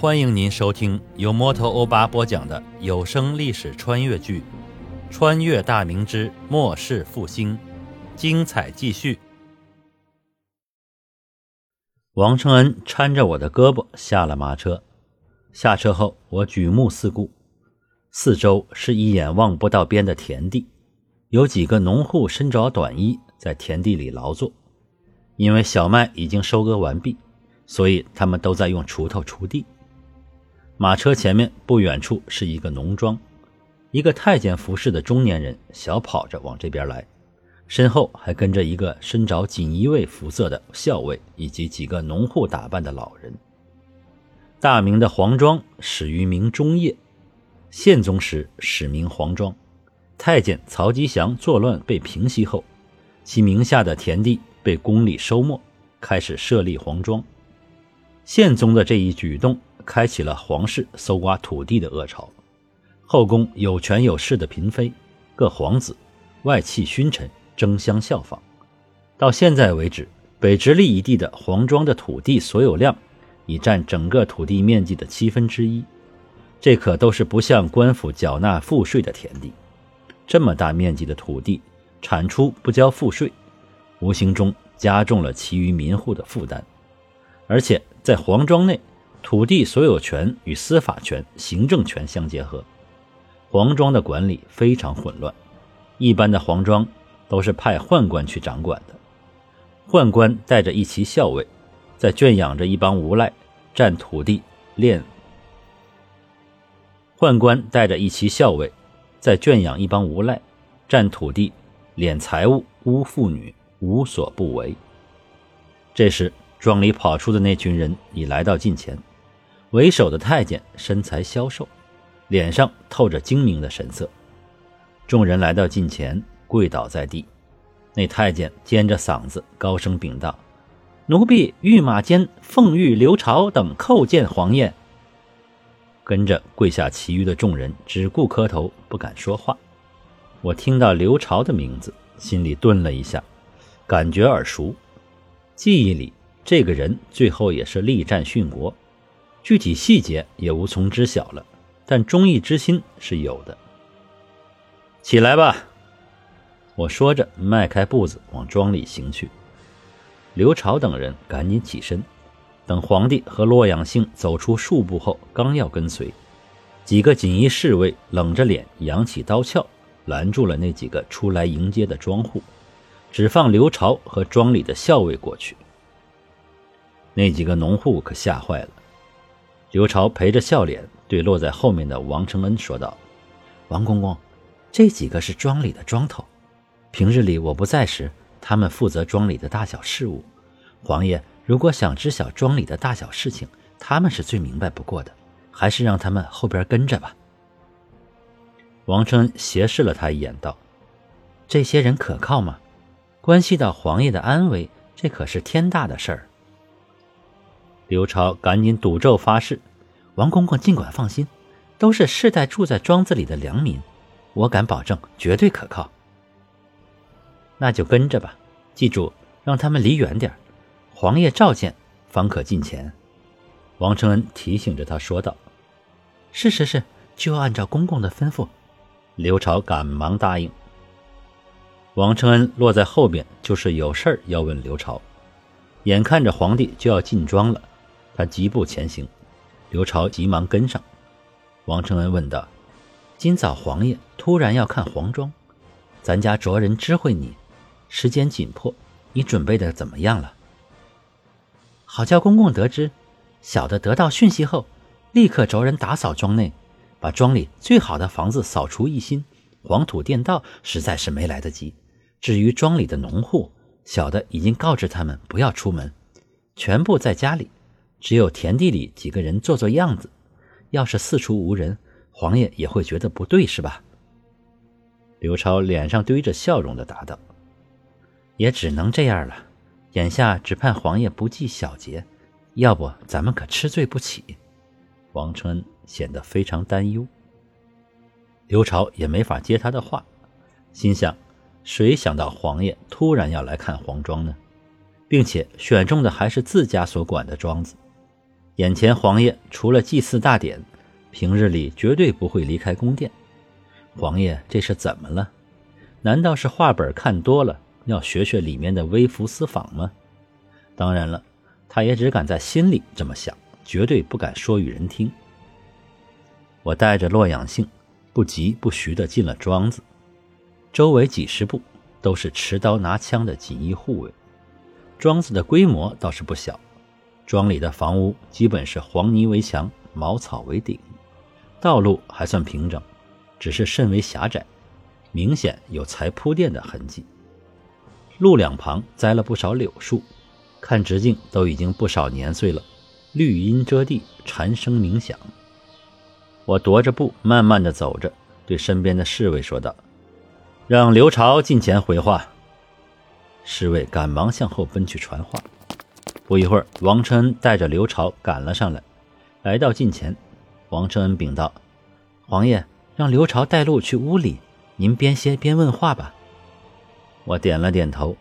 欢迎您收听由摩托欧巴播讲的有声历史穿越剧《穿越大明之末世复兴》，精彩继续。王承恩搀着我的胳膊下了马车，下车后我举目四顾，四周是一眼望不到边的田地，有几个农户身着短衣在田地里劳作，因为小麦已经收割完毕，所以他们都在用锄头锄地。马车前面不远处是一个农庄，一个太监服饰的中年人小跑着往这边来，身后还跟着一个身着锦衣卫服色的校尉以及几个农户打扮的老人。大明的黄庄始于明中叶，宪宗时始名黄庄。太监曹吉祥作乱被平息后，其名下的田地被宫里收没，开始设立黄庄。宪宗的这一举动。开启了皇室搜刮土地的恶潮，后宫有权有势的嫔妃、各皇子、外戚勋臣争相效仿。到现在为止，北直隶一地的黄庄的土地所有量已占整个土地面积的七分之一，这可都是不向官府缴纳赋税的田地。这么大面积的土地产出不交赋税，无形中加重了其余民户的负担，而且在黄庄内。土地所有权与司法权、行政权相结合，黄庄的管理非常混乱。一般的黄庄都是派宦官去掌管的，宦官带着一旗校尉，在圈养着一帮无赖，占土地、敛。宦官带着一旗校尉，在圈养一帮无赖，占土地、敛财物、污妇女，无所不为。这时，庄里跑出的那群人已来到近前。为首的太监身材消瘦，脸上透着精明的神色。众人来到近前，跪倒在地。那太监尖着嗓子高声禀道：“奴婢御马监奉御刘朝等叩见皇爷。”跟着跪下其余的众人只顾磕头，不敢说话。我听到刘朝的名字，心里顿了一下，感觉耳熟。记忆里，这个人最后也是力战殉国。具体细节也无从知晓了，但忠义之心是有的。起来吧，我说着，迈开步子往庄里行去。刘朝等人赶紧起身，等皇帝和洛阳兴走出数步后，刚要跟随，几个锦衣侍卫冷着脸，扬起刀鞘，拦住了那几个出来迎接的庄户，只放刘朝和庄里的校尉过去。那几个农户可吓坏了。刘朝陪着笑脸对落在后面的王承恩说道：“王公公，这几个是庄里的庄头，平日里我不在时，他们负责庄里的大小事务。皇爷如果想知晓庄里的大小事情，他们是最明白不过的，还是让他们后边跟着吧。”王承恩斜视了他一眼，道：“这些人可靠吗？关系到皇爷的安危，这可是天大的事儿。”刘朝赶紧赌咒发誓：“王公公尽管放心，都是世代住在庄子里的良民，我敢保证绝对可靠。”那就跟着吧，记住让他们离远点皇爷召见方可近前。”王承恩提醒着他说道。“是是是，就按照公公的吩咐。”刘朝赶忙答应。王承恩落在后边，就是有事儿要问刘朝。眼看着皇帝就要进庄了。他疾步前行，刘朝急忙跟上。王承恩问道：“今早皇爷突然要看黄庄，咱家着人知会你，时间紧迫，你准备的怎么样了？”好叫公公得知，小的得到讯息后，立刻着人打扫庄内，把庄里最好的房子扫除一新，黄土垫道实在是没来得及。至于庄里的农户，小的已经告知他们不要出门，全部在家里。只有田地里几个人做做样子，要是四处无人，黄爷也会觉得不对，是吧？刘超脸上堆着笑容的答道：“也只能这样了，眼下只盼黄爷不计小节，要不咱们可吃罪不起。”王承恩显得非常担忧。刘朝也没法接他的话，心想：谁想到黄爷突然要来看黄庄呢？并且选中的还是自家所管的庄子。眼前皇爷除了祭祀大典，平日里绝对不会离开宫殿。皇爷这是怎么了？难道是画本看多了，要学学里面的微服私访吗？当然了，他也只敢在心里这么想，绝对不敢说与人听。我带着洛阳杏，不疾不徐地进了庄子，周围几十步都是持刀拿枪的锦衣护卫。庄子的规模倒是不小。庄里的房屋基本是黄泥围墙、茅草为顶，道路还算平整，只是甚为狭窄，明显有才铺垫的痕迹。路两旁栽了不少柳树，看直径都已经不少年岁了，绿荫遮地，蝉声鸣响。我踱着步，慢慢的走着，对身边的侍卫说道：“让刘朝近前回话。”侍卫赶忙向后奔去传话。不一会儿，王承恩带着刘朝赶了上来，来到近前。王承恩禀道：“皇爷让刘朝带路去屋里，您边歇边问话吧。”我点了点头。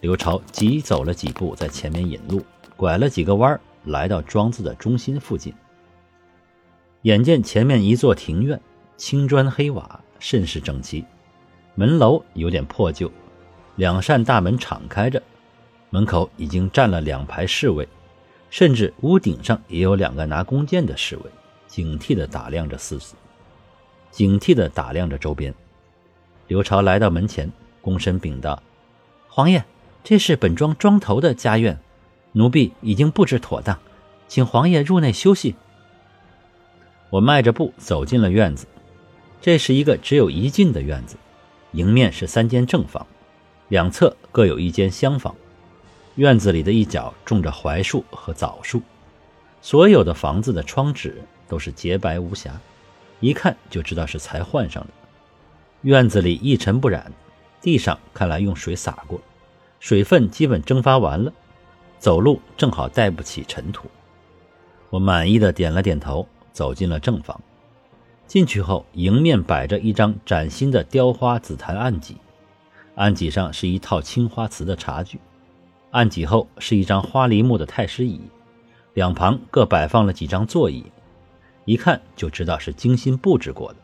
刘朝急走了几步，在前面引路，拐了几个弯儿，来到庄子的中心附近。眼见前面一座庭院，青砖黑瓦，甚是整齐，门楼有点破旧，两扇大门敞开着。门口已经站了两排侍卫，甚至屋顶上也有两个拿弓箭的侍卫，警惕地打量着四子，警惕地打量着周边。刘朝来到门前，躬身禀道：“皇爷，这是本庄庄头的家院，奴婢已经布置妥当，请皇爷入内休息。”我迈着步走进了院子，这是一个只有一进的院子，迎面是三间正房，两侧各有一间厢房。院子里的一角种着槐树和枣树，所有的房子的窗纸都是洁白无瑕，一看就知道是才换上的。院子里一尘不染，地上看来用水洒过，水分基本蒸发完了，走路正好带不起尘土。我满意的点了点头，走进了正房。进去后，迎面摆着一张崭新的雕花紫檀案几，案几上是一套青花瓷的茶具。案几后是一张花梨木的太师椅，两旁各摆放了几张座椅，一看就知道是精心布置过的。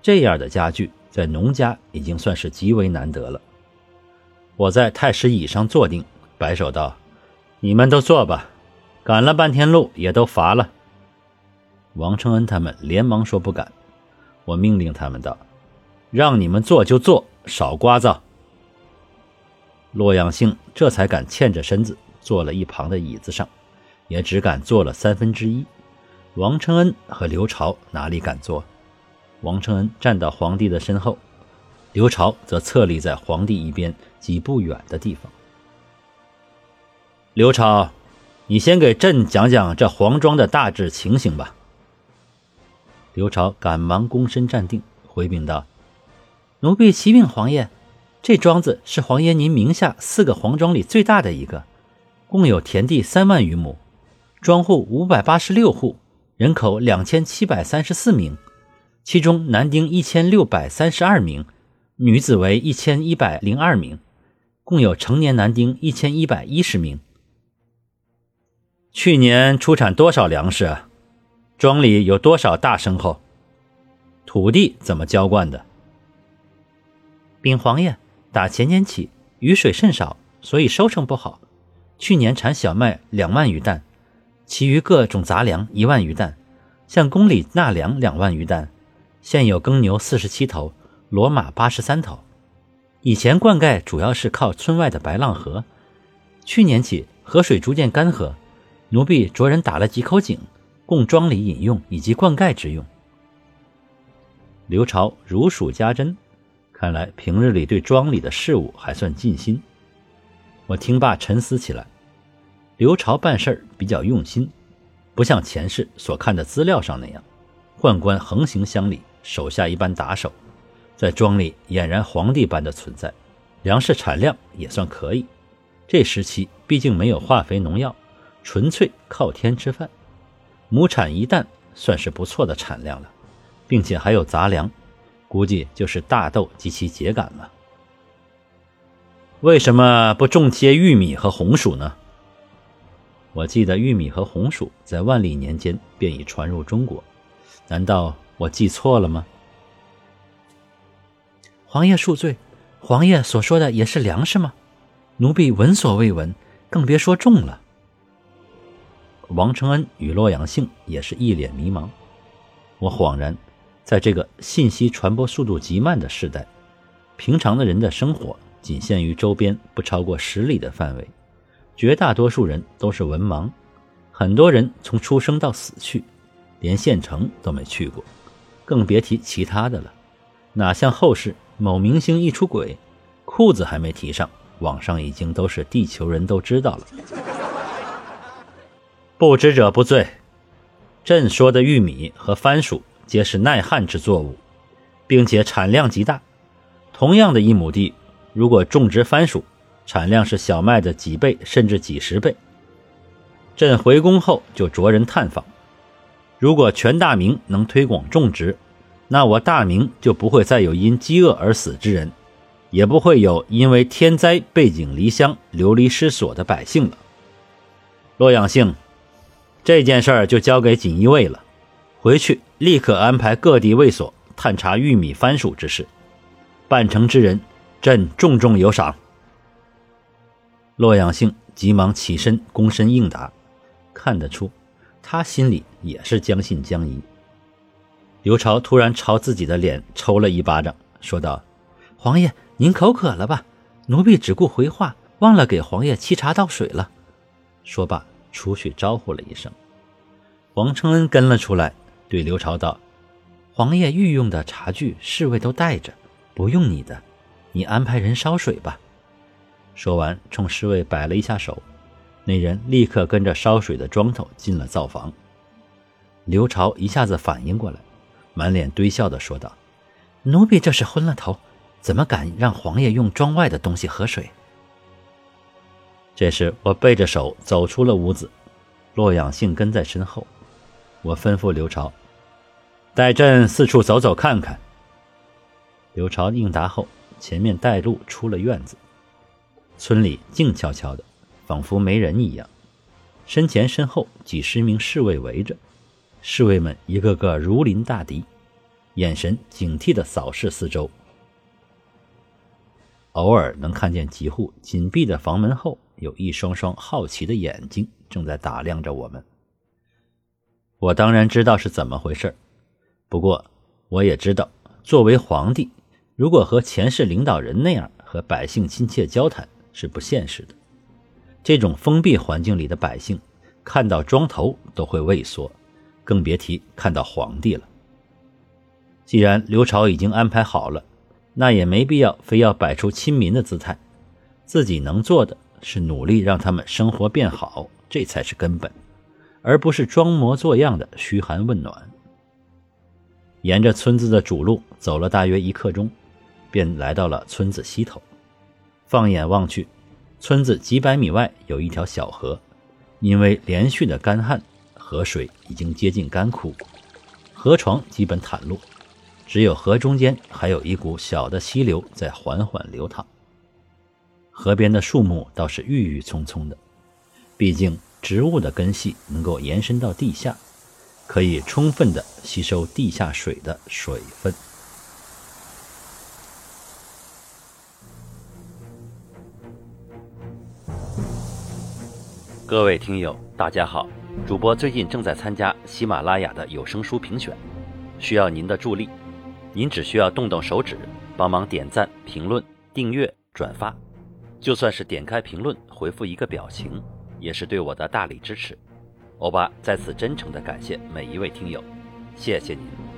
这样的家具在农家已经算是极为难得了。我在太师椅上坐定，摆手道：“你们都坐吧，赶了半天路也都乏了。”王承恩他们连忙说不敢。我命令他们道：“让你们坐就坐，少聒噪。”洛阳兴这才敢欠着身子坐了一旁的椅子上，也只敢坐了三分之一。王承恩和刘朝哪里敢坐？王承恩站到皇帝的身后，刘朝则侧立在皇帝一边几步远的地方。刘朝，你先给朕讲讲这皇庄的大致情形吧。刘朝赶忙躬身站定，回禀道：“奴婢启禀皇爷。”这庄子是皇爷您名下四个皇庄里最大的一个，共有田地三万余亩，庄户五百八十六户，人口两千七百三十四名，其中男丁一千六百三十二名，女子为一千一百零二名，共有成年男丁一千一百一十名。去年出产多少粮食？庄里有多少大牲口？土地怎么浇灌的？禀皇爷。打前年起，雨水甚少，所以收成不好。去年产小麦两万余担，其余各种杂粮一万余担，向宫里纳粮两万余担。现有耕牛四十七头，骡马八十三头。以前灌溉主要是靠村外的白浪河，去年起河水逐渐干涸，奴婢着人打了几口井，供庄里饮用以及灌溉之用。刘朝如数家珍。看来平日里对庄里的事务还算尽心。我听罢沉思起来，刘朝办事儿比较用心，不像前世所看的资料上那样，宦官横行乡里，手下一般打手，在庄里俨然皇帝般的存在。粮食产量也算可以，这时期毕竟没有化肥农药，纯粹靠天吃饭，亩产一担算是不错的产量了，并且还有杂粮。估计就是大豆及其秸秆了。为什么不种些玉米和红薯呢？我记得玉米和红薯在万历年间便已传入中国，难道我记错了吗？皇爷恕罪，皇爷所说的也是粮食吗？奴婢闻所未闻，更别说种了。王承恩与洛阳杏也是一脸迷茫。我恍然，在这个信息传播速度极慢的时代，平常的人的生活仅限于周边不超过十里的范围。绝大多数人都是文盲，很多人从出生到死去，连县城都没去过，更别提其他的了。哪像后世某明星一出轨，裤子还没提上，网上已经都是地球人都知道了。不知者不罪。朕说的玉米和番薯皆是耐旱之作物，并且产量极大。同样的一亩地，如果种植番薯，产量是小麦的几倍甚至几十倍。朕回宫后就着人探访，如果全大明能推广种植，那我大明就不会再有因饥饿而死之人，也不会有因为天灾背井离乡、流离失所的百姓了。洛阳姓，这件事儿就交给锦衣卫了，回去立刻安排各地卫所探查玉米、番薯之事，办成之人，朕重重有赏。洛阳兴急忙起身躬身应答，看得出他心里也是将信将疑。刘朝突然朝自己的脸抽了一巴掌，说道：“皇爷，您口渴了吧？奴婢只顾回话，忘了给皇爷沏茶倒水了。”说罢出去招呼了一声。王承恩跟了出来，对刘朝道：“皇爷御用的茶具，侍卫都带着，不用你的，你安排人烧水吧。”说完，冲侍卫摆了一下手，那人立刻跟着烧水的庄头进了灶房。刘朝一下子反应过来，满脸堆笑的说道：“奴婢这是昏了头，怎么敢让皇爷用庄外的东西喝水？”这时，我背着手走出了屋子，洛阳信跟在身后。我吩咐刘朝：“带朕四处走走看看。”刘朝应答后，前面带路出了院子。村里静悄悄的，仿佛没人一样。身前身后几十名侍卫围着，侍卫们一个个如临大敌，眼神警惕地扫视四周。偶尔能看见几户紧闭的房门后，有一双双好奇的眼睛正在打量着我们。我当然知道是怎么回事，不过我也知道，作为皇帝，如果和前世领导人那样和百姓亲切交谈。是不现实的。这种封闭环境里的百姓，看到庄头都会畏缩，更别提看到皇帝了。既然刘朝已经安排好了，那也没必要非要摆出亲民的姿态。自己能做的是努力让他们生活变好，这才是根本，而不是装模作样的嘘寒问暖。沿着村子的主路走了大约一刻钟，便来到了村子西头。放眼望去，村子几百米外有一条小河，因为连续的干旱，河水已经接近干枯，河床基本袒露，只有河中间还有一股小的溪流在缓缓流淌。河边的树木倒是郁郁葱葱的，毕竟植物的根系能够延伸到地下，可以充分的吸收地下水的水分。各位听友，大家好！主播最近正在参加喜马拉雅的有声书评选，需要您的助力。您只需要动动手指，帮忙点赞、评论、订阅、转发，就算是点开评论回复一个表情，也是对我的大力支持。欧巴在此真诚的感谢每一位听友，谢谢您。